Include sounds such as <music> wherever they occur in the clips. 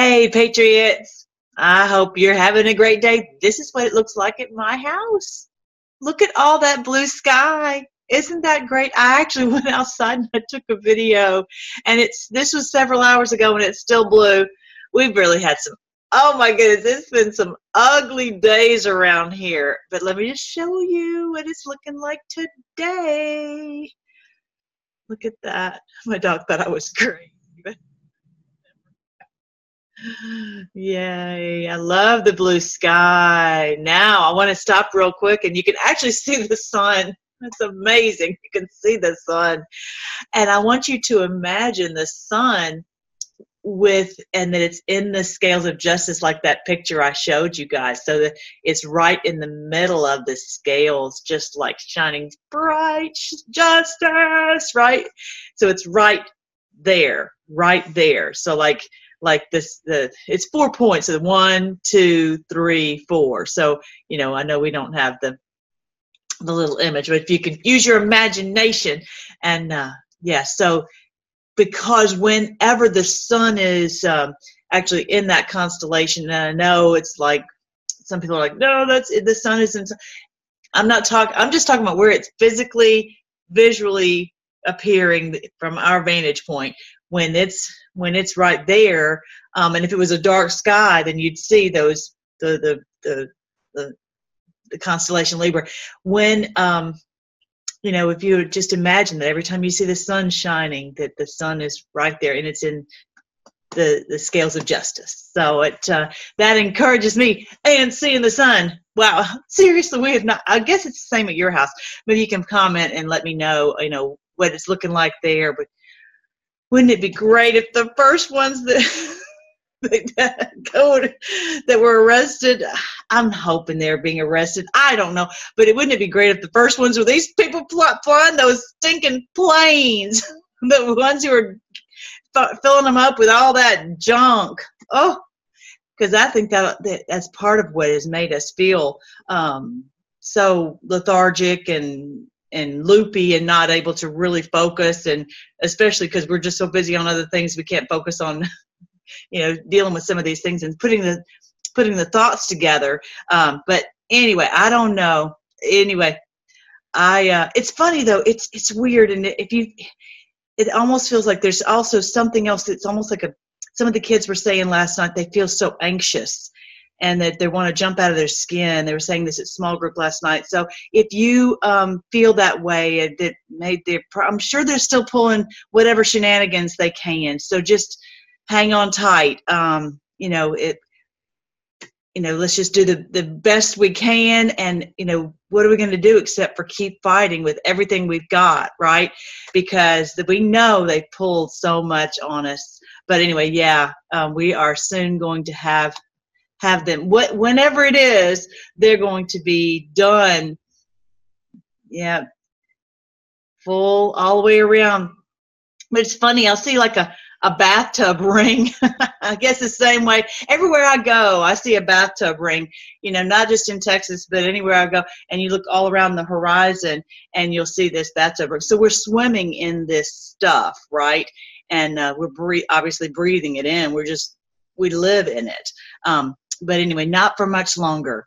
Hey, Patriots. I hope you're having a great day. This is what it looks like at my house. Look at all that blue sky. Isn't that great? I actually <laughs> went outside and I took a video and it's this was several hours ago and it's still blue. We've really had some oh my goodness, it's been some ugly days around here. But let me just show you what it's looking like today. Look at that. <laughs> My dog thought I was <laughs> crazy. Yay, I love the blue sky. Now I want to stop real quick and you can actually see the sun. That's amazing. You can see the sun. And I want you to imagine the sun with and that it's in the scales of justice like that picture I showed you guys so that it's right in the middle of the scales just like shining bright justice right so it's right there right there so like like this the it's four points so one two three four. So you know i know we don't have the the little image but if you can use your imagination and uh yeah so because whenever the sun is um actually in that constellation and i know it's like some people are like no that's the sun isn't i'm not talking i'm just talking about where it's physically visually appearing from our vantage point. When it's when it's right there. Um, and if it was a dark sky, then you'd see those the the the the, the constellation Libra. When um, you know, if you just imagine that every time you see the sun shining, that the sun is right there and it's in the the scales of justice. So it uh, that encourages me. And seeing the sun, wow, <laughs> seriously, we have not. I guess it's the same at your house. Maybe you can comment and let me know, you know, what it's looking like there. But wouldn't it be great if the first ones that <laughs> that go that were arrested i'm hoping they're being arrested. I don't know. But it wouldn't it be great if the first ones were these people flying those stinking planes? <laughs> The ones who are filling them up with all that junk. Oh because i think that, that that's part of what has made us feel um, so lethargic and and loopy and not able to really focus and especially because we're just so busy on other things we can't focus on <laughs> you know dealing with some of these things and putting the putting the thoughts together. Um, but anyway i don't know. Anyway i uh, it's funny though. It's it's weird and if you it almost feels like there's also something else that's almost like a some of the kids were saying last night they feel so anxious and that they want to jump out of their skin. They were saying this at small group last night. So if you um, feel that way, that made their, I'm sure they're still pulling whatever shenanigans they can. So just hang on tight. Um, you know it. You know, let's just do the the best we can, and you know what are we going to do except for keep fighting with everything we've got, right? Because we know they pulled so much on us. But anyway, yeah, um, we are soon going to have have them. What whenever it is they're going to be done. Yeah. Full all the way around. But it's funny i'll see like a a bathtub <laughs> ring. I guess the same way everywhere i go i see a bathtub ring you know not just in texas but anywhere i go and you look all around the horizon and you'll see this bathtub ring. So we're swimming in this stuff right? And uh, we're bre- obviously breathing it in. We're just we live in it. Um, but anyway, not for much longer.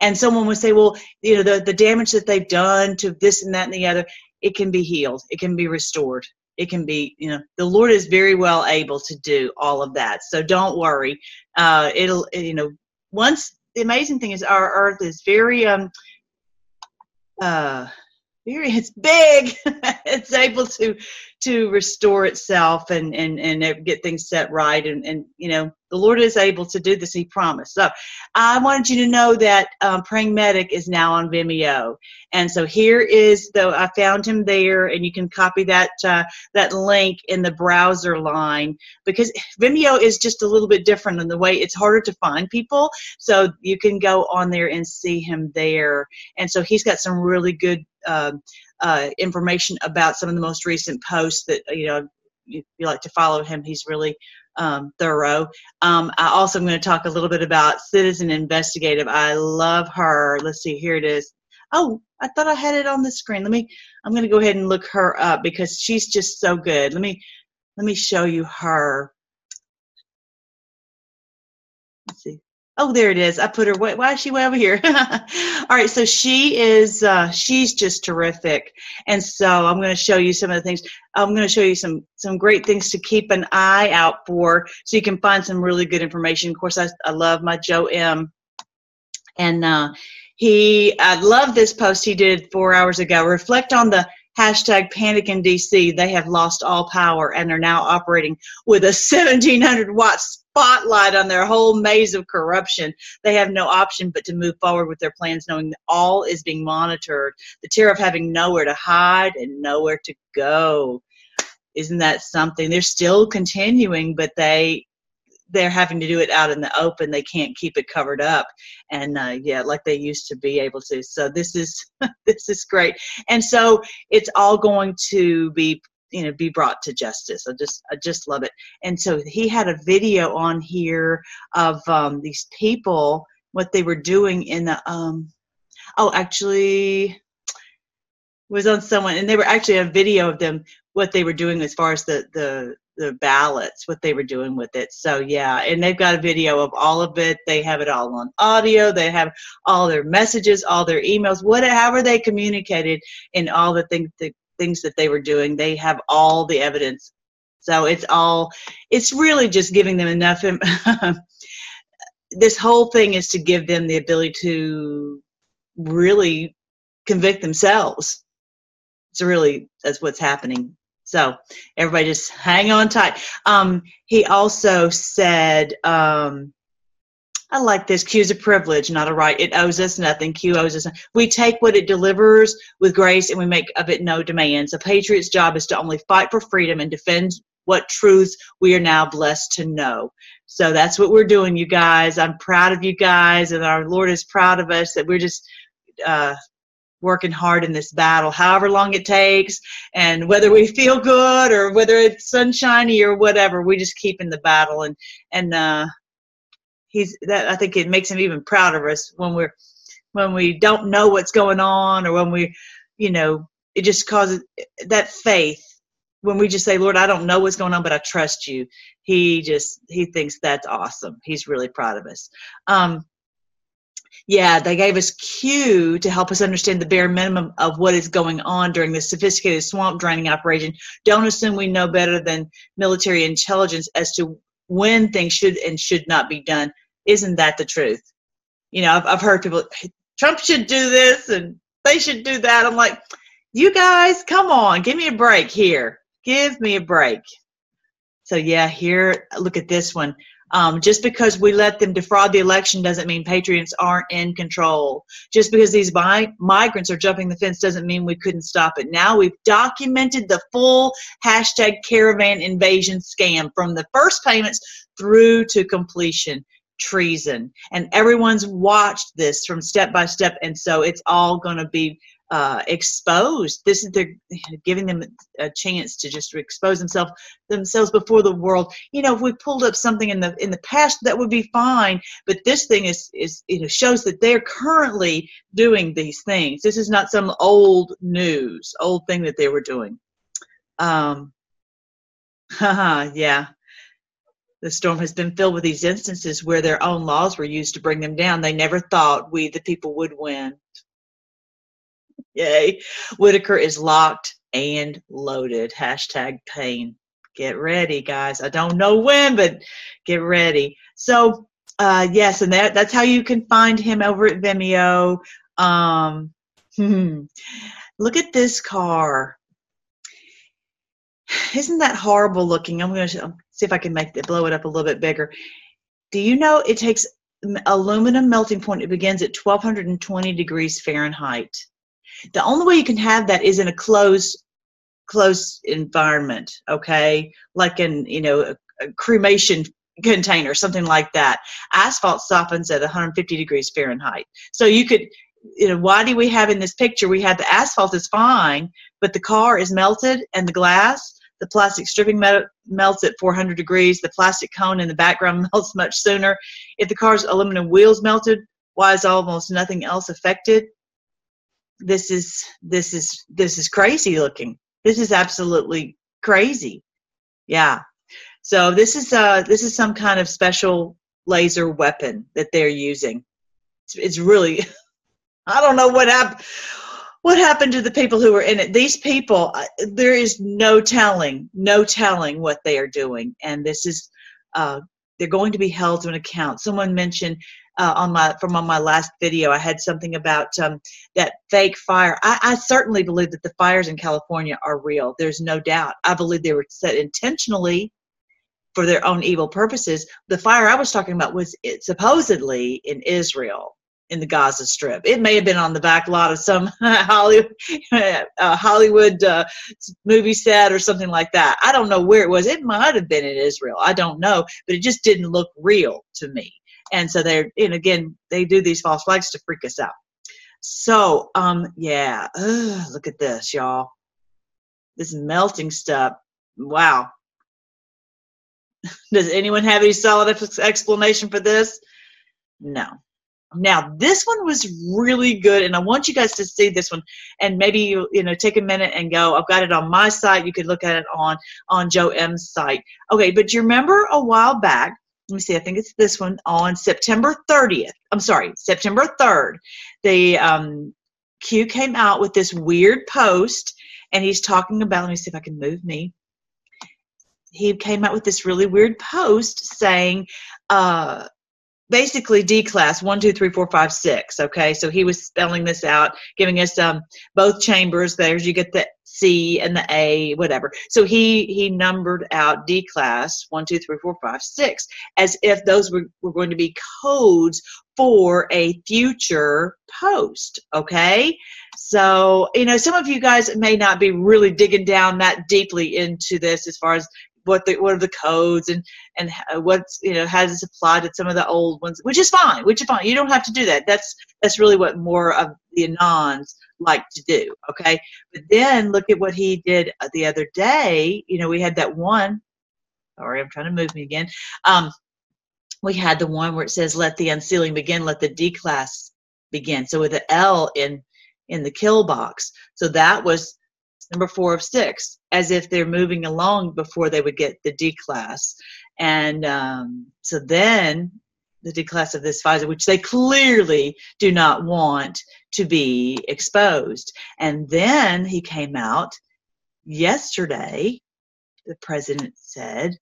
And someone would say, well, you know, the, the damage that they've done to this and that and the other, it can be healed, it can be restored. It can be, you know, the Lord is very well able to do all of that. So don't worry. Uh, it'll, you know, once the amazing thing is our earth is very, um, uh, very, it's big. <laughs> it's able to, to restore itself and, and, and get things set right. And, and, you know, the Lord is able to do this. He promised. So I wanted you to know that um, Praying Medic is now on Vimeo. And so here is the, I found him there and you can copy that, uh, that link in the browser line because Vimeo is just a little bit different in the way it's harder to find people. So you can go on there and see him there. And so he's got some really good, uh, uh, information about some of the most recent posts that, you know, if you like to follow him, he's really um, thorough. Um, I also am going to talk a little bit about Citizen Investigative. I love her. Let's see, here it is. Oh, I thought I had it on the screen. Let me. I'm going to go ahead and look her up because she's just so good. Let me let me show you her. Oh, there it is. I put her. Why, why is she way over here? <laughs> All right. So she is. Uh, she's just terrific. And so I'm going to show you some of the things. I'm going to show you some some great things to keep an eye out for, so you can find some really good information. Of course, I, I love my Joe M. And uh, he, I love this post he did four hours ago. Reflect on the hashtag panic in DC. They have lost all power and are now operating with a 1700 watt spotlight on their whole maze of corruption. They have no option but to move forward with their plans, knowing that all is being monitored. The terror of having nowhere to hide and nowhere to go. Isn't that something? They're still continuing, but they they're having to do it out in the open. They can't keep it covered up, and uh, yeah, like they used to be able to. So this is <laughs> this is great, and so it's all going to be you know be brought to justice. I just I just love it. And so he had a video on here of um, these people what they were doing in the um oh actually was on someone and they were actually a video of them what they were doing as far as the the the ballots, what they were doing with it. So yeah, and they've got a video of all of it. They have it all on audio. They have all their messages, all their emails, whatever they communicated, and all the things the things that they were doing. They have all the evidence. So it's all. It's really just giving them enough. <laughs> this whole thing is to give them the ability to really convict themselves. It's really that's what's happening so everybody just hang on tight. Um, he also said, um, I like this. Q is a privilege, not a right. It owes us nothing. Q owes us. Nothing. We take what it delivers with grace, and we make of it no demands. A patriot's job is to only fight for freedom and defend what truths we are now blessed to know. So that's what we're doing, you guys. I'm proud of you guys, and our Lord is proud of us that we're just uh, working hard in this battle, however long it takes, and whether we feel good or whether it's sunshiny or whatever, we just keep in the battle. And and uh, he's that I think it makes him even prouder of us when we're when we don't know what's going on or when we, you know, it just causes that faith when we just say, Lord, I don't know what's going on, but I trust you. He just he thinks that's awesome. He's really proud of us. Um, yeah, they gave us Q to help us understand the bare minimum of what is going on during this sophisticated swamp draining operation. Don't assume we know better than military intelligence as to when things should and should not be done. Isn't that the truth? You know, I've, I've heard people, Trump should do this and they should do that. I'm like, you guys, come on, give me a break here. Give me a break. So, yeah, here, look at this one. Um, just because we let them defraud the election doesn't mean patriots aren't in control. Just because these mi- migrants are jumping the fence doesn't mean we couldn't stop it. Now we've documented the full hashtag caravan invasion scam from the first payments through to completion treason and everyone's watched this from step by step and so it's all going to be uh, exposed. This is they're giving them a chance to just expose themselves themselves before the world. You know, if we pulled up something in the in the past, that would be fine. But this thing is is you know shows that they're currently doing these things. This is not some old news, old thing that they were doing. Um, <laughs> yeah. The storm has been filled with these instances where their own laws were used to bring them down. They never thought we, the people, would win. Yay. Whitaker is locked and loaded. Hashtag pain. Get ready, guys. I don't know when, but get ready. So, uh, yes, and that, that's how you can find him over at Vimeo. Um, hmm. look at this car. Isn't that horrible looking? I'm going to see if I can make it blow it up a little bit bigger. Do you know it takes aluminum melting point? It begins at 1220 degrees Fahrenheit. The only way you can have that is in a closed closed environment, okay? Like in, you know, a, a cremation container, something like that. Asphalt softens at 150 degrees Fahrenheit. So you could, you know, why do we have in this picture, we have the asphalt is fine, but the car is melted and the glass, the plastic stripping melts at 400 degrees, the plastic cone in the background <laughs> melts much sooner. If the car's aluminum wheels melted, why is almost nothing else affected? This is this is this is crazy looking this is absolutely crazy yeah so this is uh this is some kind of special laser weapon that they're using. It's, it's really, <laughs> I don't know what happened. What happened to the people who were in it? These people, there is no telling, no telling what they are doing, and this is, uh, they're going to be held to an account. Someone mentioned uh, on my from on my last video, I had something about um, that fake fire. I, I certainly believe that the fires in California are real. There's no doubt. I believe they were set intentionally for their own evil purposes. The fire I was talking about was supposedly in Israel in the Gaza Strip. It may have been on the back lot of some <laughs> Hollywood, uh, Hollywood uh, movie set or something like that. I don't know where it was. It might have been in Israel. I don't know, but it just didn't look real to me. And so they're, and again, they do these false flags to freak us out. So, um, yeah, Ugh, look at this, y'all. This melting stuff. Wow. <laughs> Does anyone have any solid explanation for this? No. Now, this one was really good, and I want you guys to see this one, and maybe you you know take a minute and go. I've got it on my site. You could look at it on on Joe M's site. Okay, but you remember a while back? Let me see. I think it's this one on September 30th. I'm sorry, September 3rd. The um, Q came out with this weird post, and he's talking about. Let me see if I can move me he came out with this really weird post saying uh, basically DECLAS one, two, three, four, five, six. Okay, so he was spelling this out, giving us um, both chambers. There's you get the C and the A, whatever. So he he numbered out DECLAS one, two, three, four, five, six, as if those were, were going to be codes for a future post. Okay, so you know some of you guys may not be really digging down that deeply into this as far as what the what are the codes and and what's you know how does it apply to some of the old ones which is fine which is fine. You don't have to do that. That's that's really what more of the anons like to do okay? But then look at what he did the other day. You know we had that one sorry i'm trying to move me again. Um we had the one where it says let the unsealing begin let the declas begin. So with the l in in the kill box. So that was number four of six, as if they're moving along before they would get the D class. And um, so then the DECLAS of this FISA, which they clearly do not want to be exposed. And then he came out yesterday, the president said,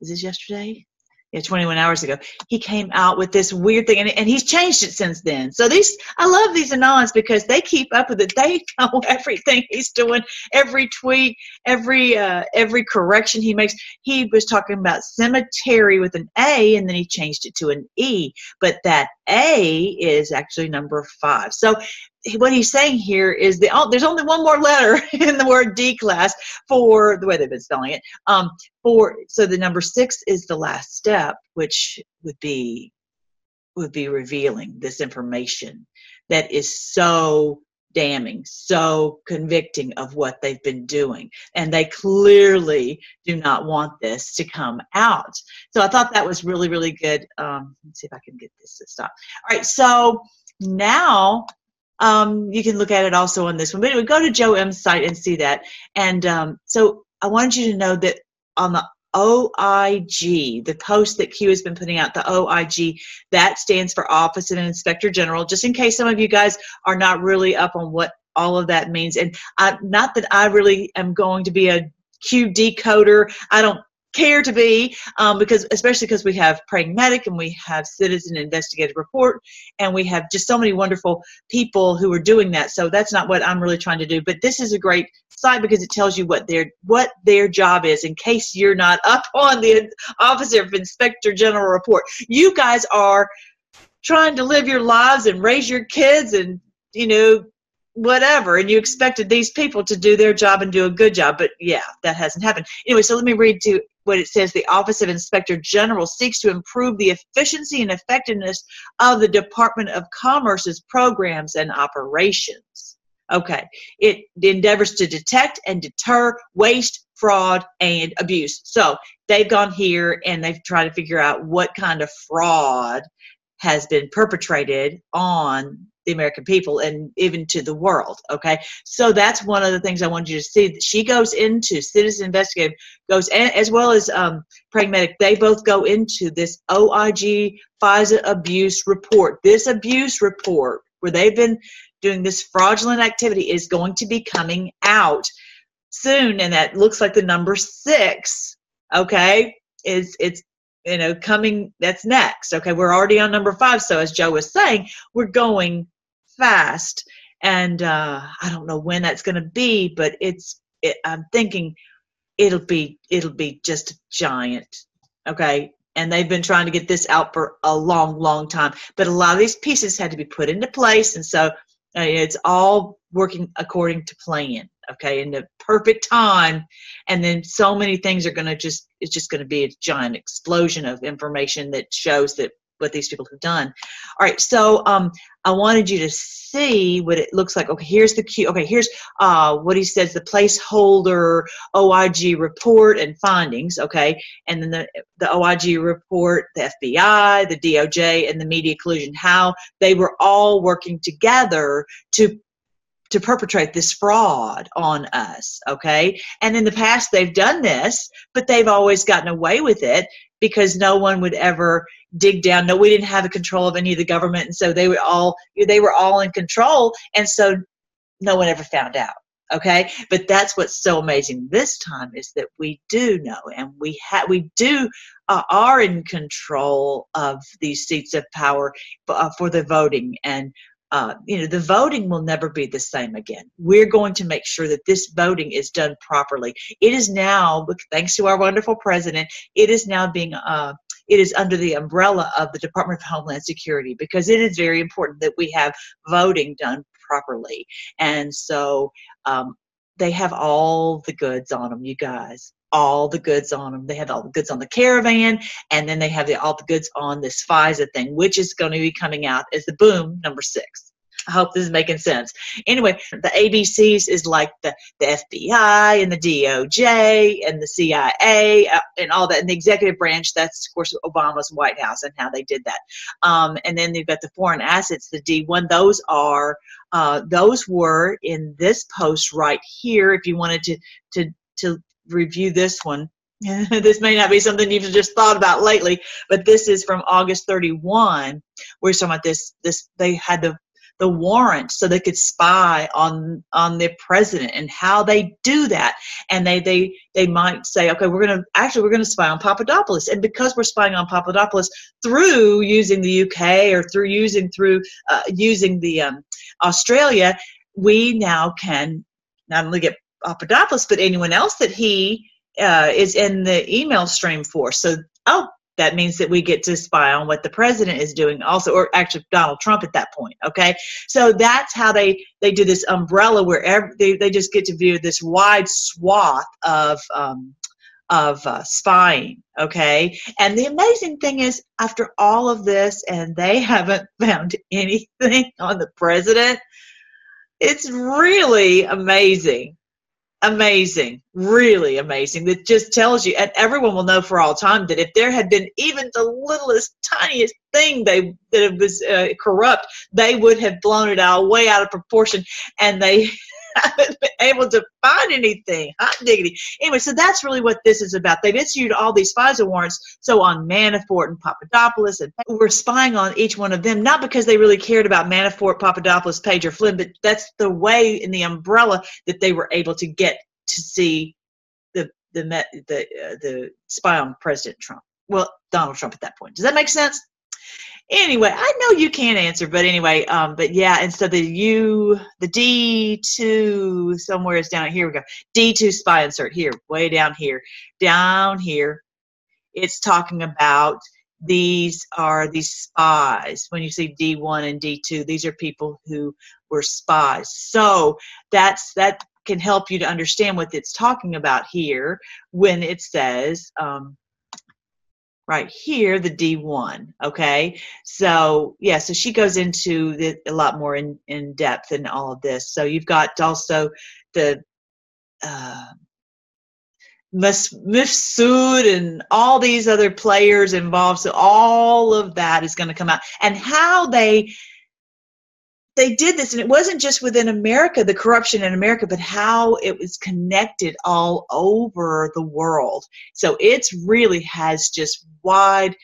is this yesterday? Yeah, 21 hours ago, he came out with this weird thing, and, and he's changed it since then. So these, I love these anons because they keep up with it. They <laughs> know everything he's doing, every tweet, every uh, every correction he makes. He was talking about cemetery with an A, and then he changed it to an E, but that A is actually number five. So what he's saying here is the oh, there's only one more letter <laughs> in the word DECLAS for the way they've been spelling it. Um, for so the number six is the last step, which would be would be revealing this information that is so damning, so convicting of what they've been doing. And they clearly do not want this to come out. So I thought that was really, really good. Um, let's see if I can get this to stop. All right, so now um, you can look at it also on this one. But anyway, go to Joe M's site and see that. And um, so I wanted you to know that on the OIG, the post that Q has been putting out, the OIG, that stands for Office of Inspector General, just in case some of you guys are not really up on what all of that means. And I, not that I really am going to be a Q decoder. I don't care to be um, because especially because we have praying medic and we have citizen investigative report and we have just so many wonderful people who are doing that. So that's not what i'm really trying to do but this is a great site because it tells you what their what their job is in case you're not <laughs> up on the office of inspector general report. You guys are trying to live your lives and raise your kids and you know whatever and you expected these people to do their job and do a good job but yeah that hasn't happened. Anyway so let me read to what it says the office of inspector general seeks to improve the efficiency and effectiveness of the department of commerce's programs and operations. Okay. It endeavors to detect and deter waste fraud and abuse. So they've gone here and they've tried to figure out what kind of fraud has been perpetrated on the American people and even to the world. Okay, so that's one of the things I want you to see. She goes into Citizen Investigative goes as well as um, Praying Medic. They both go into this OIG FISA abuse report. This abuse report where they've been doing this fraudulent activity is going to be coming out soon, and that looks like the number six. Okay, is it's you know coming that's next okay we're already on number five so as joe was saying we're going fast and uh, i don't know when that's going to be but it's it, i'm thinking it'll be it'll be just giant okay? And they've been trying to get this out for a long long time. But a lot of these pieces had to be put into place and so uh, it's all working according to plan okay in the perfect time. And then so many things are going to just it's just going to be a giant explosion of information that shows that what these people have done. All right, so um, I wanted you to see what it looks like. Okay, here's the key. Okay, here's uh, what he says: the placeholder OIG report and findings. Okay, and then the the OIG report, the FBI, the DOJ, and the media collusion. How they were all working together to to perpetrate this fraud on us okay and in the past they've done this but they've always gotten away with it because no one would ever dig down. No, we didn't have a control of any of the government, and so they were all they were all in control, and so no one ever found out. Okay, but that's what's so amazing this time is that we do know, and we have we do uh, are in control of these seats of power uh, for the voting and uh, you know, the voting will never be the same again. We're going to make sure that this voting is done properly. It is now, thanks to our wonderful president, it is now being uh, it is under the umbrella of the Department of Homeland Security because it is very important that we have voting done properly. And so um, they have all the goods on them, you guys. All the goods on them. They have all the goods on the caravan, and then they have the, all the goods on this FISA thing, which is going to be coming out as the boom number six. I hope this is making sense. Anyway, the ABCs is like the, the FBI and the DOJ and the CIA uh, and all that. And the executive branch, that's, of course, Obama's White House and how they did that. Um, and then they've got the foreign assets, the D1. Those are, uh, those were in this post right here. If you wanted to, to, to review this one, <laughs> this may not be something you've just thought about lately, but this is from August 31. We're talking about this. This they had the the warrant so they could spy on on the president and how they do that and they they they might say okay we're going to actually we're going to spy on papadopoulos and because we're spying on papadopoulos through using the uk or through using through uh, using the um, australia we now can not only get papadopoulos but anyone else that he uh, is in the email stream for. So oh that means that we get to spy on what the president is doing also or actually donald trump at that point okay? So that's how they they do this umbrella where every, they, they just get to view this wide swath of um, of uh, spying okay? And the amazing thing is after all of this and they <laughs> haven't found anything on the president it's really amazing amazing, really amazing. That just tells you, and everyone will know for all time that if there had been even the littlest, tiniest thing they that was uh, corrupt, they would have blown it out way out of proportion, and they <laughs> <laughs> haven't been able to find anything. Hot diggity. Anyway, so that's really what this is about. They've issued all these FISA warrants, so on Manafort and Papadopoulos, and we're spying on each one of them, not because they really cared about Manafort, Papadopoulos, Page, or Flynn, but that's the way in the umbrella that they were able to get to see the the the uh, the spy on President Trump. Well, Donald Trump at that point. Does that make sense? Anyway, I know you can't answer, but anyway, um, but yeah, and so the U, the D2 somewhere is down here. We go D2 spy insert here, way down here, down here. It's talking about these are these spies. When you see D1 and D2, these are people who were spies. So that's that can help you to understand what it's talking about here when it says. Um, right here, the D1. Okay, so yeah, so she goes into the, a lot more in, in depth in all of this. So you've got also the uh, Mifsud and all these other players involved. So all of that is going to come out, and how they they did this, and it wasn't just within America, the corruption in America, but how it was connected all over the world. So it's really has just wide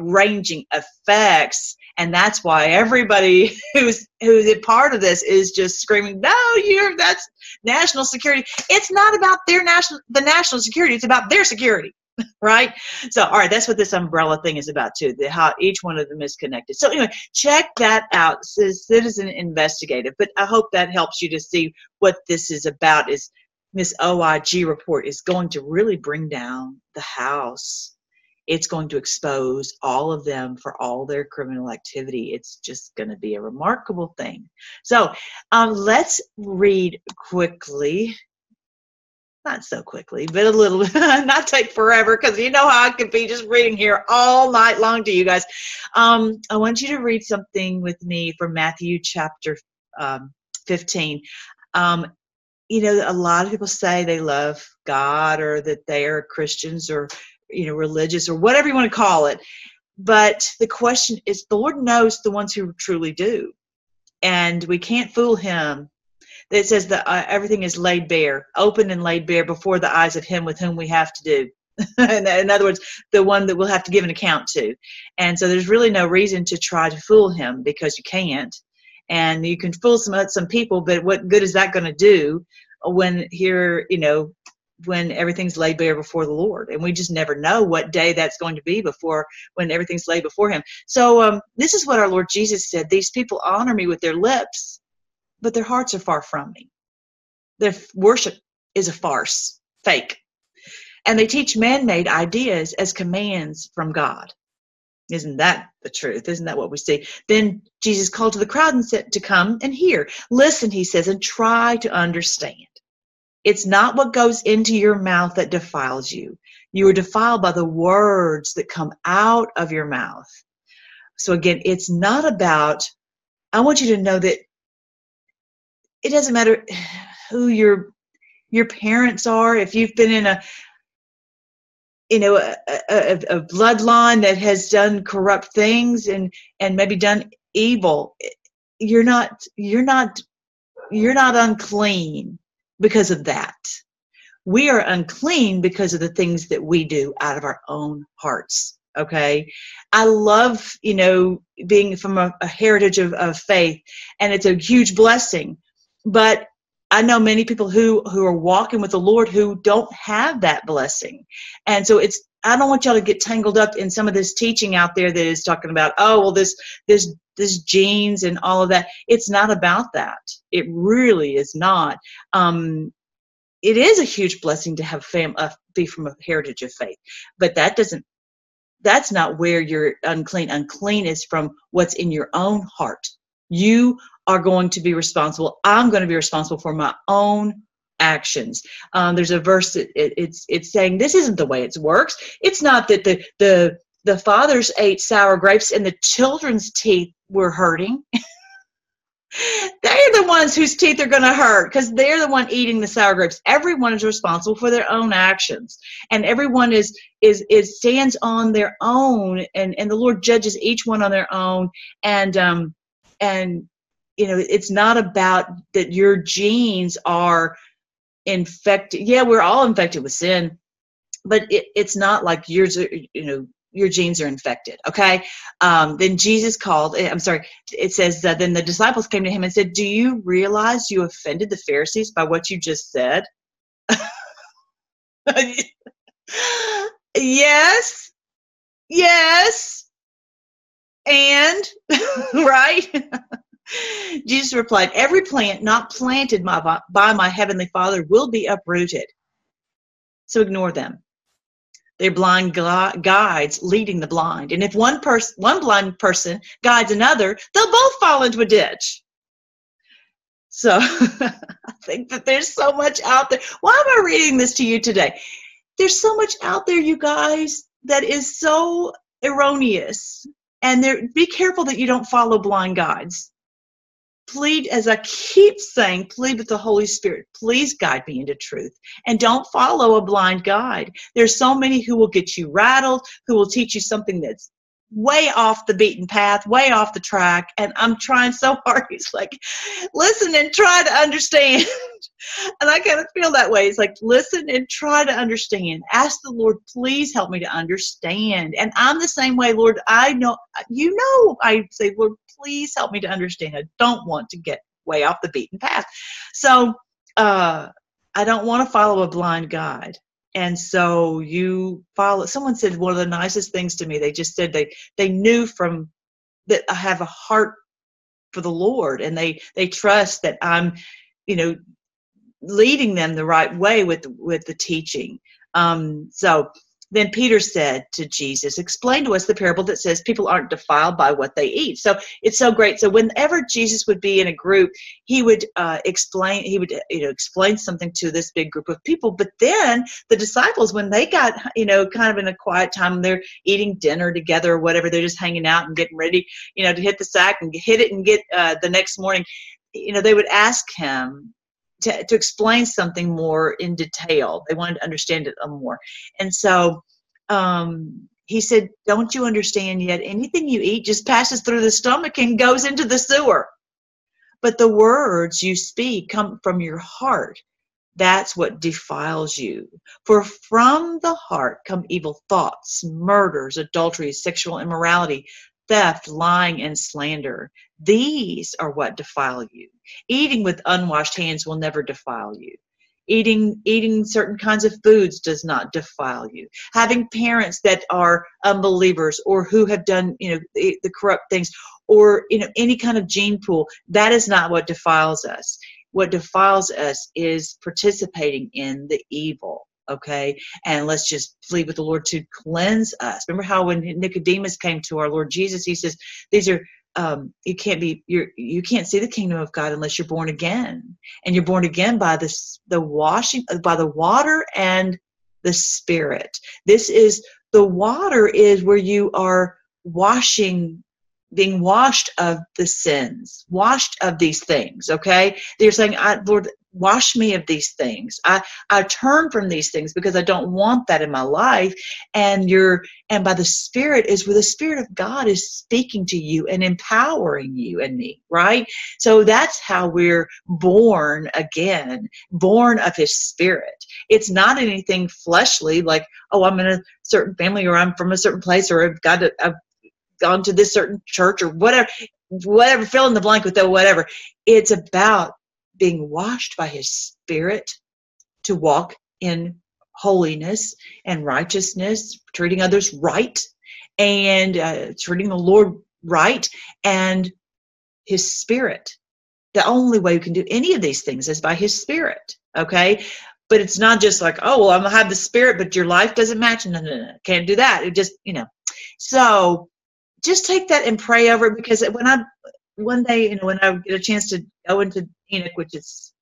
ranging effects and that's why everybody <laughs> who's who's a part of this is just screaming no you're that's national security it's not about their national the national security it's about their security right? So, all right, that's what this umbrella thing is about too. The, how each one of them is connected. So, anyway, check that out. Citizen Investigative. But I hope that helps you to see what this is about. Is this OIG report is going to really bring down the House. It's going to expose all of them for all their criminal activity. It's just going to be a remarkable thing. So, um, let's read quickly not so quickly, but a little, <laughs> not take forever because you know how I could be just reading here all night long to you guys. Um, I want you to read something with me from Matthew chapter um, 15. Um, you know, a lot of people say they love God or that they are Christians or, you know, religious or whatever you want to call it. But the question is, the Lord knows the ones who truly do. And we can't fool him that says that uh, everything is laid bare, open and laid bare before the eyes of Him with whom we have to do. <laughs> in, in other words, the one that we'll have to give an account to. And so there's really no reason to try to fool Him because you can't. And you can fool some some people, but what good is that going to do when here, you know, when everything's laid bare before the Lord. And we just never know what day that's going to be before when everything's laid before Him. So um, this is what our Lord Jesus said These people honor me with their lips, but their hearts are far from me. Their worship is a farce, fake. And they teach man made ideas as commands from God. Isn't that the truth? Isn't that what we see? Then Jesus called to the crowd and said to come and hear. Listen, he says, and try to understand. It's not what goes into your mouth that defiles you. You are defiled by the words that come out of your mouth. So again, it's not about, I want you to know that it doesn't matter who your your parents are. If you've been in a you know a, a, a, bloodline that has done corrupt things and and maybe done evil you're not you're not you're not unclean because of that. We are unclean because of the things that we do out of our own hearts okay? I love you know being from a, a heritage of, of faith and it's a huge blessing but I know many people who who are walking with the Lord who don't have that blessing. And so it's I don't want y'all to get tangled up in some of this teaching out there that is talking about, oh well this this this genes and all of that. It's not about that. It really is not. Um, it is a huge blessing to have fam uh, be from a heritage of faith, but that doesn't that's not where you're unclean. Unclean is from what's in your own heart. You are going to be responsible. I'm going to be responsible for my own actions. Um, there's a verse that it, it's it's saying this isn't the way it works. It's not that the the the fathers ate sour grapes and the children's teeth were hurting. <laughs> they're the ones whose teeth are going to hurt because they're the one eating the sour grapes everyone is responsible for their own actions and everyone is is is stands on their own and and the lord judges each one on their own and um and you know it's not about that your genes are infected yeah we're all infected with sin but it, it's not like yours are, you know your genes are infected okay? Um, then jesus called eh, i'm sorry it says uh, then the disciples came to him and said do you realize you offended the pharisees by what you just said? <laughs> Yes. Yes and <laughs> right Jesus replied, Every plant not planted by, by my heavenly Father will be uprooted. So ignore them. They're blind guides leading the blind. And if one person, one blind person guides another, they'll both fall into a ditch. So <laughs> I think that there's so much out there. Why am I reading this to you today? There's so much out there, you guys, that is so erroneous. And there, be careful that you don't follow blind guides plead, as I keep saying, plead with the Holy Spirit. Please guide me into truth. And don't follow a blind guide. There's so many who will get you rattled, who will teach you something that's way off the beaten path, way off the track, and I'm trying so <laughs> hard. He's like, listen and try to understand. <laughs> and I kind of feel that way. It's like, listen and try to understand. Ask the Lord, please help me to understand. And I'm the same way, Lord. I know, you know, I say, Lord, please help me to understand. I don't want to get way off the beaten path. So, uh, I don't want to follow a blind guide and so you follow someone said one of the nicest things to me they just said they they knew from that i have a heart for the lord and they they trust that i'm you know leading them the right way with with the teaching. Um so then Peter said to Jesus, Explain to us the parable that says people aren't defiled by what they eat. So it's so great. So whenever Jesus would be in a group, he would uh, explain, he would you know explain something to this big group of people. But then the disciples, when they got you know kind of in a quiet time, they're eating dinner together or whatever, they're just hanging out and getting ready, you know, to hit the sack and hit it and get uh, the next morning. You know, they would ask him, to, to explain something more in detail. They wanted to understand it more. And so um, he said, Don't you understand yet? Anything you eat just passes through the stomach and goes into the sewer. But the words you speak come from your heart. That's what defiles you. For from the heart come evil thoughts, murders, adulteries, sexual immorality, theft, lying, and slander. These are what defile you. Eating with unwashed hands will never defile you. Eating eating certain kinds of foods does not defile you. Having parents that are unbelievers or who have done you know the, the corrupt things or you know any kind of gene pool that is not what defiles us. What defiles us is participating in the evil okay? And let's just plead with the lord to cleanse us. Remember how when nicodemus came to our lord jesus he says these are um, you can't be you're you can't see the kingdom of God unless you're born again, and you're born again by this the washing by the water and the Spirit. This is the water is where you are washing being washed of the sins, washed of these things, okay? They're saying, I, Lord, wash me of these things. I i turn from these things because i don't want that in my life. And you're and by the spirit is where the spirit of god is speaking to you and empowering you and me right? So that's how we're born again born of his spirit. It's not anything fleshly like oh i'm in a certain family or i'm from a certain place or i've got to i've gone to this certain church or whatever whatever fill in the blank with that whatever it's about being washed by his spirit to walk in holiness and righteousness, treating others right, and uh, treating the Lord right, and his spirit. The only way you can do any of these things is by his spirit. Okay. But it's not just like, oh, well, I'm going to have the spirit, but your life doesn't match. No, no, no, can't do that. It just, you know. So just take that and pray over it because when I one day, you know, when I get a chance to go into Enoch, which is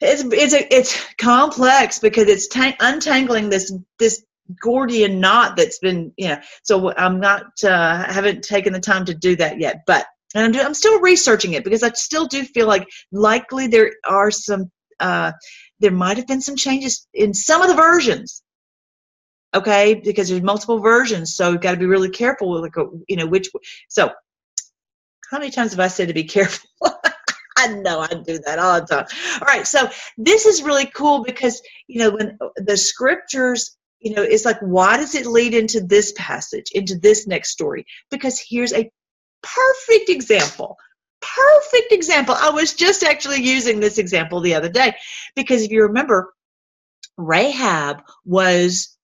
it's it's a, it's complex because it's ta- untangling this this Gordian knot that's been you know. So I'm not uh, haven't taken the time to do that yet, but and I'm, do, I'm still researching it because I still do feel like likely there are some uh, there might have been some changes in some of the versions okay because there's multiple versions so you've got to be really careful with like uh, you know which so how many times have I said to be <laughs> careful? I know I do that all the time. All right, so this is really cool because you know when uh, the scriptures, you know, it's like why does it lead into this passage, into this next story? Because here's a perfect example. Perfect example. I was just actually using this example the other day because if you remember, Rahab was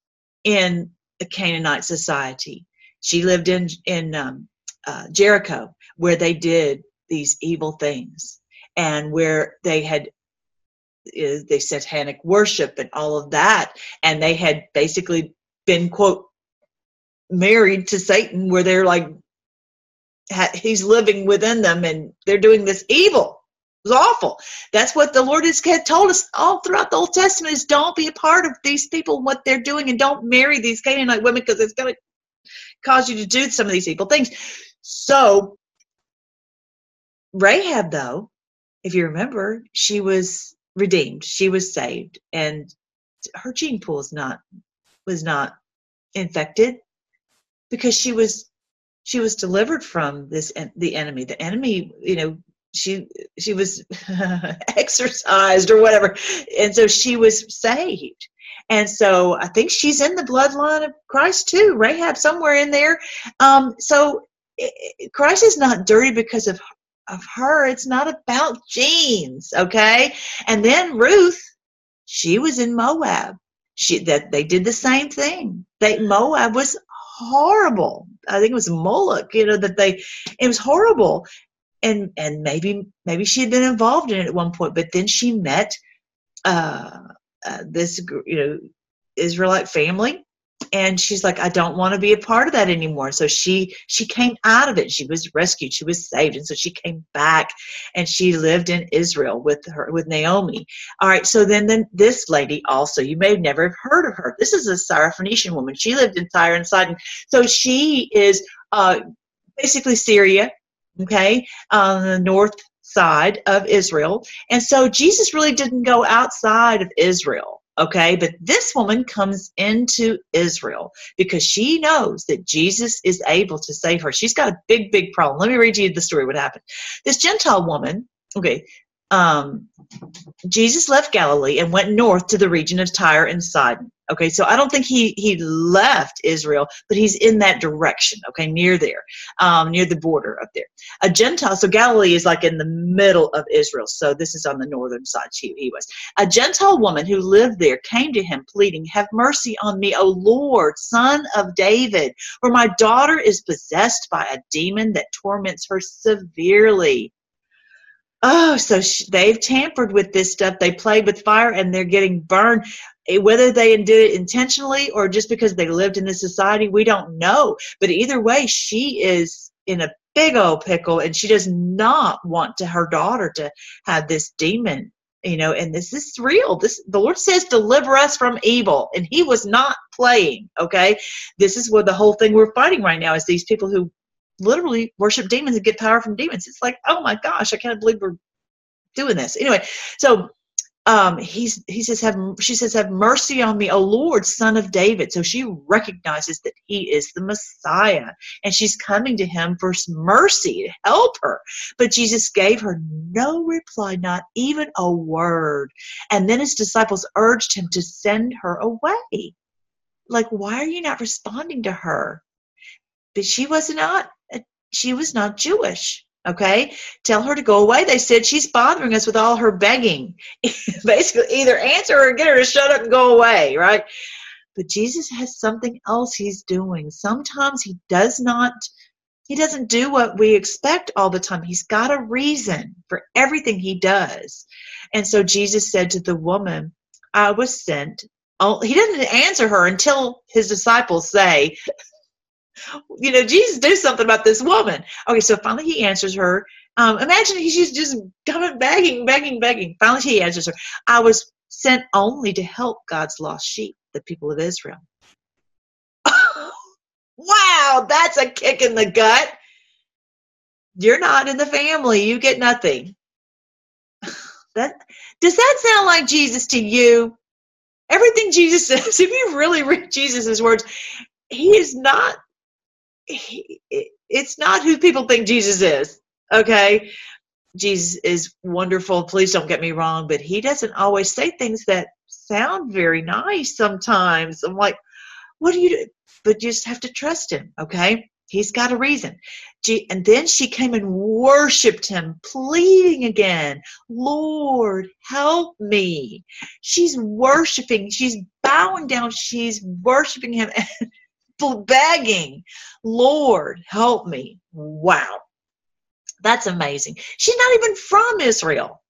in the Canaanite society. She lived in in um, uh, Jericho, where they did these evil things and where they had uh, they satanic worship and all of that and they had basically been quote married to satan where they're like he's living within them and they're doing this evil was awful. That's what the lord has told us all throughout the old testament is don't be a part of these people what they're doing and don't marry these canaanite women because it's going to cause you to do some of these evil things. So Rahab, though, if you remember, she was redeemed. She was saved, and her gene pool is not was not infected because she was she was delivered from this the enemy. The enemy you know she she was <laughs> exercised or whatever. And so she was saved. And so i think she's in the bloodline of christ too rahab somewhere in there. Um, so it, christ is not dirty because of of her. It's not about genes okay? And then ruth she was in moab. She that they did the same thing. They moab was horrible. I think it was Moloch, you know, that they, it was horrible. And, and maybe, maybe she had been involved in it at one point, but then she met, uh, uh this, you know, Israelite family and she's like i don't want to be a part of that anymore. So she she came out of it. She was rescued. She was saved. And so she came back and she lived in israel with her with naomi. All right. So then then this lady also you may have never have heard of her. This is a syrophoenician woman. She lived in tyre and sidon. So she is uh basically syria okay on the north side of israel and so jesus really didn't go outside of israel Okay, but this woman comes into Israel because she knows that Jesus is able to save her. She's got a big, big problem. Let me read you the story what happened. This Gentile woman, okay, um, Jesus left Galilee and went north to the region of Tyre and Sidon. Okay, so I don't think he he left Israel, but he's in that direction. Okay, near there, um, near the border up there. A Gentile, so Galilee is like in the middle of Israel. So this is on the northern side. He, he was a Gentile woman who lived there. Came to him, pleading, "Have mercy on me, O Lord, Son of David, for my daughter is possessed by a demon that torments her severely." Oh, so sh- they've tampered with this stuff. They played with fire and they're getting burned. Eh, whether they did it intentionally or just because they lived in this society, we don't know. But either way, she is in a big old pickle and she does not want to her daughter to have this demon you know and this is real this the lord says deliver us from evil and he was not playing okay this is what the whole thing we're fighting right now is these people who literally worship demons and get power from demons. It's like, oh my gosh, I can't believe we're doing this. Anyway, so um, he's he says have she says have mercy on me, O Lord, Son of David. So she recognizes that he is the Messiah, and she's coming to him for mercy to help her. But Jesus gave her no reply, not even a word. And then his disciples urged him to send her away. Like, why are you not responding to her? But she was not she was not Jewish. Okay, tell her to go away. They said she's bothering us with all her begging. <laughs> Basically, either answer or get her to shut up and go away, right? But Jesus has something else he's doing. Sometimes he does not, he doesn't do what we expect all the time. He's got a reason for everything he does. And so Jesus said to the woman, I was sent. Oh, he doesn't answer her until his disciples say, you know, Jesus, do something about this woman. Okay, so finally he answers her. Um, imagine she's just coming begging, begging, begging. Finally he answers her. I was sent only to help God's lost sheep, the people of Israel. <laughs> wow, that's a kick in the gut. You're not in the family. You get nothing. <laughs> that does that sound like Jesus to you? Everything Jesus says, <laughs> if you really read Jesus' words, he is not he, it's not who people think Jesus is. Okay. Jesus is wonderful. Please don't get me wrong, but he doesn't always say things that sound very nice sometimes. I'm like, what do you do? But you just have to trust him. Okay. He's got a reason. And then she came and worshiped him, pleading again, Lord, help me. She's worshiping, she's bowing down, she's worshiping him. <laughs> begging, Lord, help me. Wow. That's amazing. She's not even from Israel.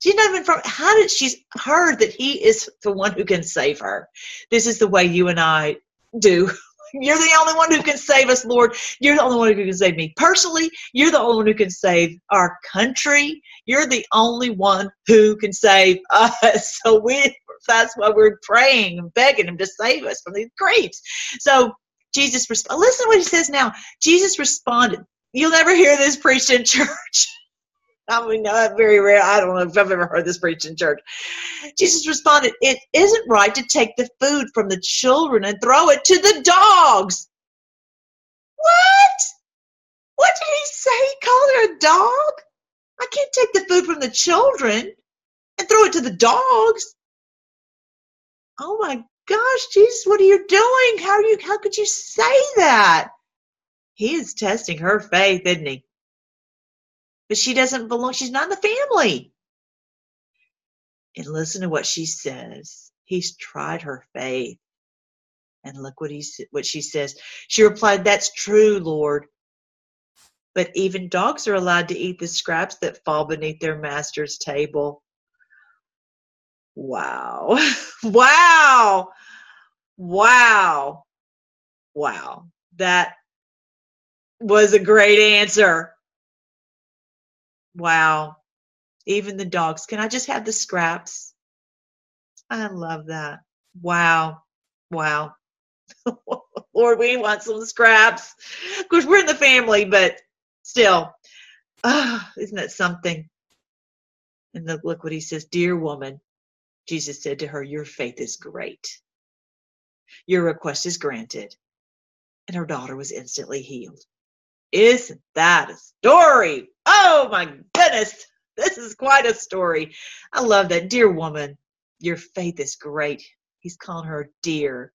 She's not even from, how did she's heard that he is the one who can save her? This is the way you and I do. <laughs> You're the only one who can save us, Lord. You're the only one who can save me. Personally, you're the only one who can save our country. You're the only one who can save <laughs> us. So we that's why we're praying and begging him to save us from these creeps. So Jesus responded. Listen to what he says now. Jesus responded. You'll never hear this preached in church. <laughs> I mean, not very rare. I don't know if I've ever heard this preached in church. Jesus responded, It isn't right to take the food from the children and throw it to the dogs. What? What did he say? He called her a dog? I can't take the food from the children and throw it to the dogs. Oh my gosh, Jesus, what are you doing? How are you how could you say that? He is testing her faith, isn't he? But she doesn't belong, she's not in the family. And listen to what she says. He's tried her faith. And look what he what she says. She replied, "That's true, Lord. But even dogs are allowed to eat the scraps that fall beneath their master's table." Wow. <laughs> wow. Wow. Wow. That was a great answer. Wow. Even the dogs. Can I just have the scraps? I love that. Wow. Wow. <laughs> Lord, we want some scraps. Of course, we're in the family, but still, oh, <sighs> isn't that something? And look, look what he says Dear woman, Jesus said to her, Your faith is great. Your request is granted. And her daughter was instantly healed. Isn't that a story? Oh my goodness. This is quite a story. I love that. Dear woman, your faith is great. He's calling her dear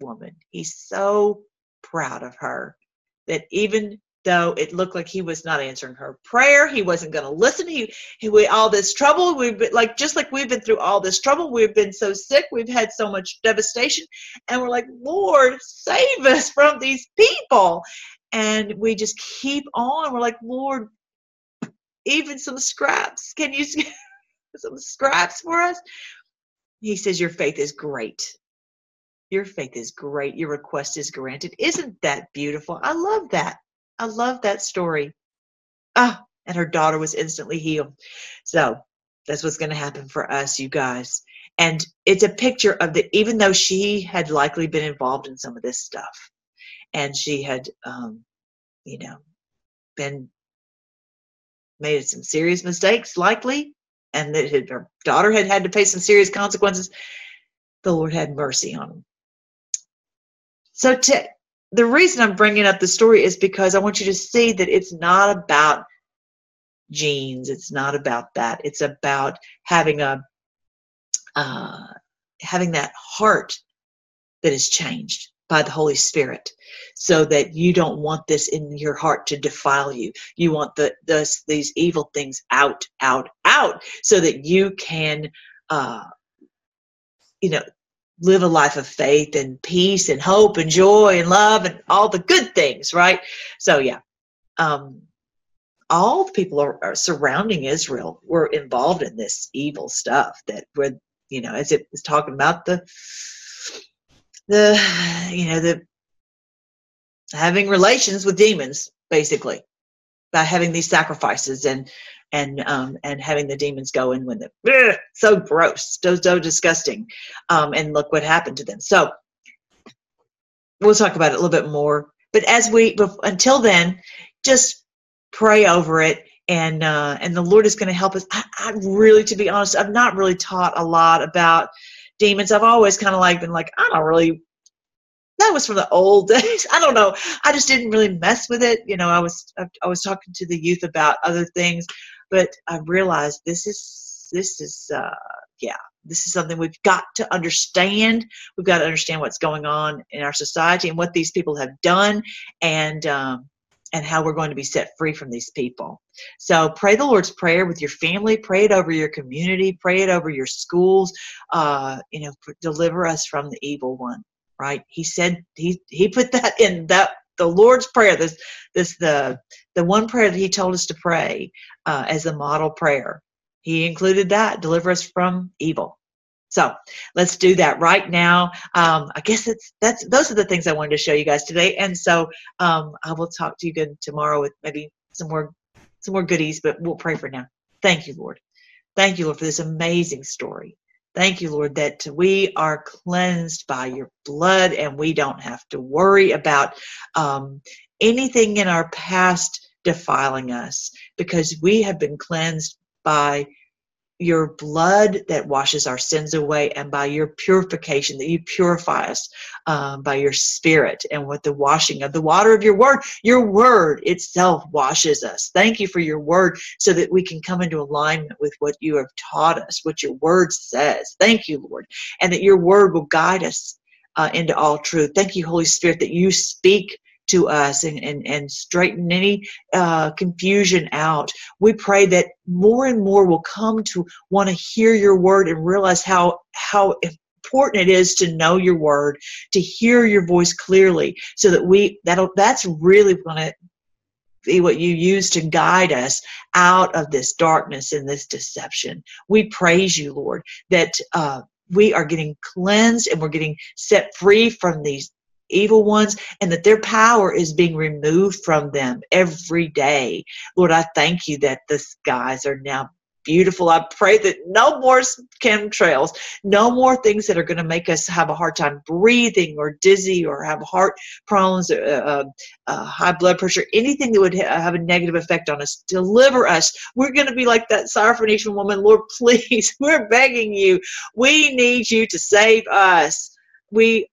woman. He's so proud of her that even though it looked like he was not answering her prayer, he wasn't going to listen. He, he, we, all this trouble. We've been like, just like we've been through all this trouble. We've been so sick. We've had so much devastation, and we're like, Lord, save us from these people. And we just keep on. We're like, Lord, even some scraps. Can you <laughs> some scraps for us? He says, Your faith is great. Your faith is great. Your request is granted. Isn't that beautiful? I love that. I love that story. Ah, and her daughter was instantly healed. So that's what's going to happen for us, you guys. And it's a picture of the, even though she had likely been involved in some of this stuff and she had, um, you know, been made some serious mistakes, likely, and that her daughter had had to pay some serious consequences, the Lord had mercy on them. So to, the reason I'm bringing up the story is because I want you to see that it's not about genes. It's not about that. It's about having a uh, having that heart that is changed by the Holy Spirit, so that you don't want this in your heart to defile you. You want the, the these evil things out, out, out, so that you can, uh, you know, live a life of faith and peace and hope and joy and love and all the good things, right? So yeah, um, all the people are, are surrounding Israel were involved in this evil stuff that were, you know, as it was talking about the the you know the having relations with demons basically by having these sacrifices and and um, and having the demons go in when the so gross, so so disgusting, um, and look what happened to them. So we'll talk about it a little bit more. But as we until then, just pray over it, and uh, and the Lord is going to help us. I, I really, to be honest, I've not really taught a lot about demons. I've always kind of like been like I don't really that was from the old <laughs> days. I don't know. I just didn't really mess with it. You know, I was I was talking to the youth about other things, but I realized this is this is uh, yeah this is something we've got to understand. We've got to understand what's going on in our society and what these people have done, and um, and how we're going to be set free from these people. So pray the Lord's prayer with your family. Pray it over your community. Pray it over your schools. Uh, you know, deliver us from the evil one. Right? He said he he put that in that the Lord's prayer, this this the the one prayer that He told us to pray uh, as a model prayer. He included that deliver us from evil. So let's do that right now. Um, I guess it's that's those are the things I wanted to show you guys today. And so um, I will talk to you again tomorrow with maybe some more some more goodies, but we'll pray for now. Thank you, Lord. Thank you, Lord, for this amazing story. Thank you, Lord, that we are cleansed by your blood and we don't have to worry about um, anything in our past defiling us because we have been cleansed by your blood that washes our sins away and by your purification that you purify us um, by your spirit and with the washing of the water of your word your word itself washes us. Thank you for your word so that we can come into alignment with what you have taught us what your word says. Thank you lord and that your word will guide us uh, into all truth. Thank you holy spirit that you speak to us and, and, and straighten any uh, confusion out. We pray that more and more will come to want to hear your word and realize how, how important it is to know your word, to hear your voice clearly so that we, that'll, that's really going to be what you use to guide us out of this darkness and this deception. We praise you, Lord, that uh, we are getting cleansed and we're getting set free from these evil ones and that their power is being removed from them every day. Lord, I thank you that the skies are now beautiful. I pray that no more chemtrails, no more things that are going to make us have a hard time breathing or dizzy or have heart problems, uh, uh, uh, high blood pressure, anything that would ha- have a negative effect on us. Deliver us. We're going to be like that Syrophoenician woman. Lord, <laughs> please, we're begging you. We need you to save us. We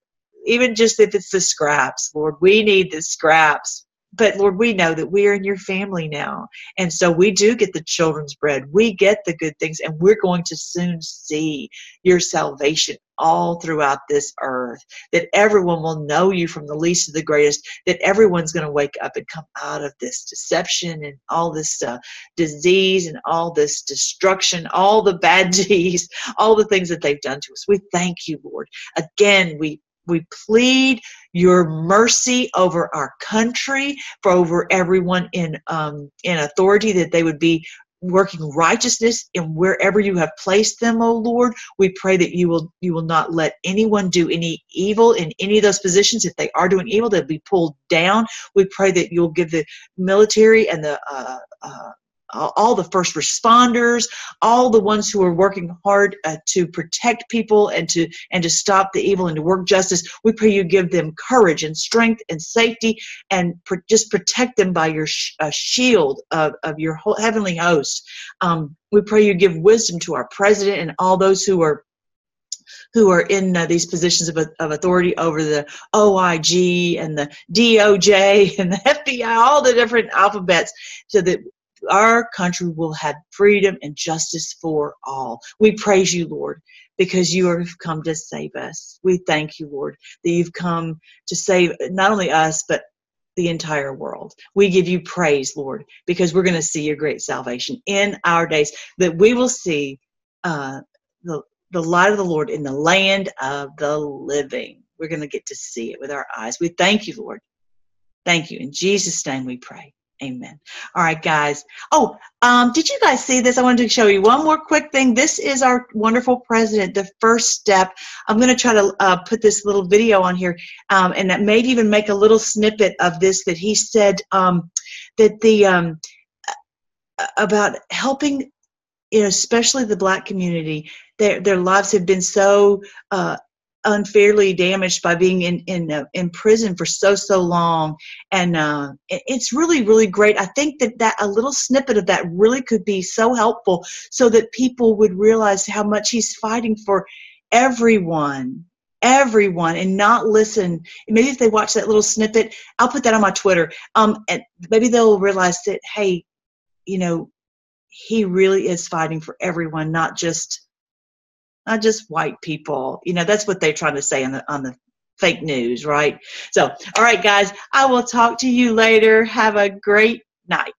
even just if it's the scraps, Lord, we need the scraps. But Lord, we know that we are in your family now. And so we do get the children's bread. We get the good things, and we're going to soon see your salvation all throughout this earth. That everyone will know you from the least to the greatest. That everyone's going to wake up and come out of this deception and all this uh, disease and all this destruction, all the bad <laughs> deeds, all the things that they've done to us. We thank you, Lord. Again, we we plead your mercy over our country, for over everyone in um, in authority, that they would be working righteousness in wherever you have placed them, O Lord. We pray that you will you will not let anyone do any evil in any of those positions. If they are doing evil, they'll be pulled down. We pray that you'll give the military and the uh, uh, all the first responders, all the ones who are working hard uh, to protect people and to and to stop the evil and to work justice. We pray you give them courage and strength and safety, and pr- just protect them by your sh- uh, shield of, of your whole heavenly host. Um, we pray you give wisdom to our president and all those who are who are in uh, these positions of, of authority over the OIG and the DOJ and the FBI, all the different alphabets, so that our country will have freedom and justice for all. We praise you, Lord, because you have come to save us. We thank you, Lord, that you've come to save not only us, but the entire world. We give you praise, Lord, because we're going to see your great salvation in our days, that we will see uh, the, the light of the Lord in the land of the living. We're going to get to see it with our eyes. We thank you, Lord. Thank you. In Jesus' name we pray. Amen. All right, guys. Oh, um, did you guys see this? I wanted to show you one more quick thing. This is our wonderful president, the first step. I'm going to try to uh, put this little video on here, um, and that may even make a little snippet of this that he said um, that the um, about helping, you know, especially the black community. Their their lives have been so uh, unfairly damaged by being in in uh, in prison for so so long. And uh, it's really really great. I think that that a little snippet of that really could be so helpful so that people would realize how much he's fighting for everyone everyone and not listen. Maybe if they watch that little snippet i'll put that on my twitter um and maybe they'll realize that hey you know he really is fighting for everyone not just not just white people. You know, that's what they're trying to say on the on the fake news, right? So, all right, guys, I will talk to you later. Have a great night.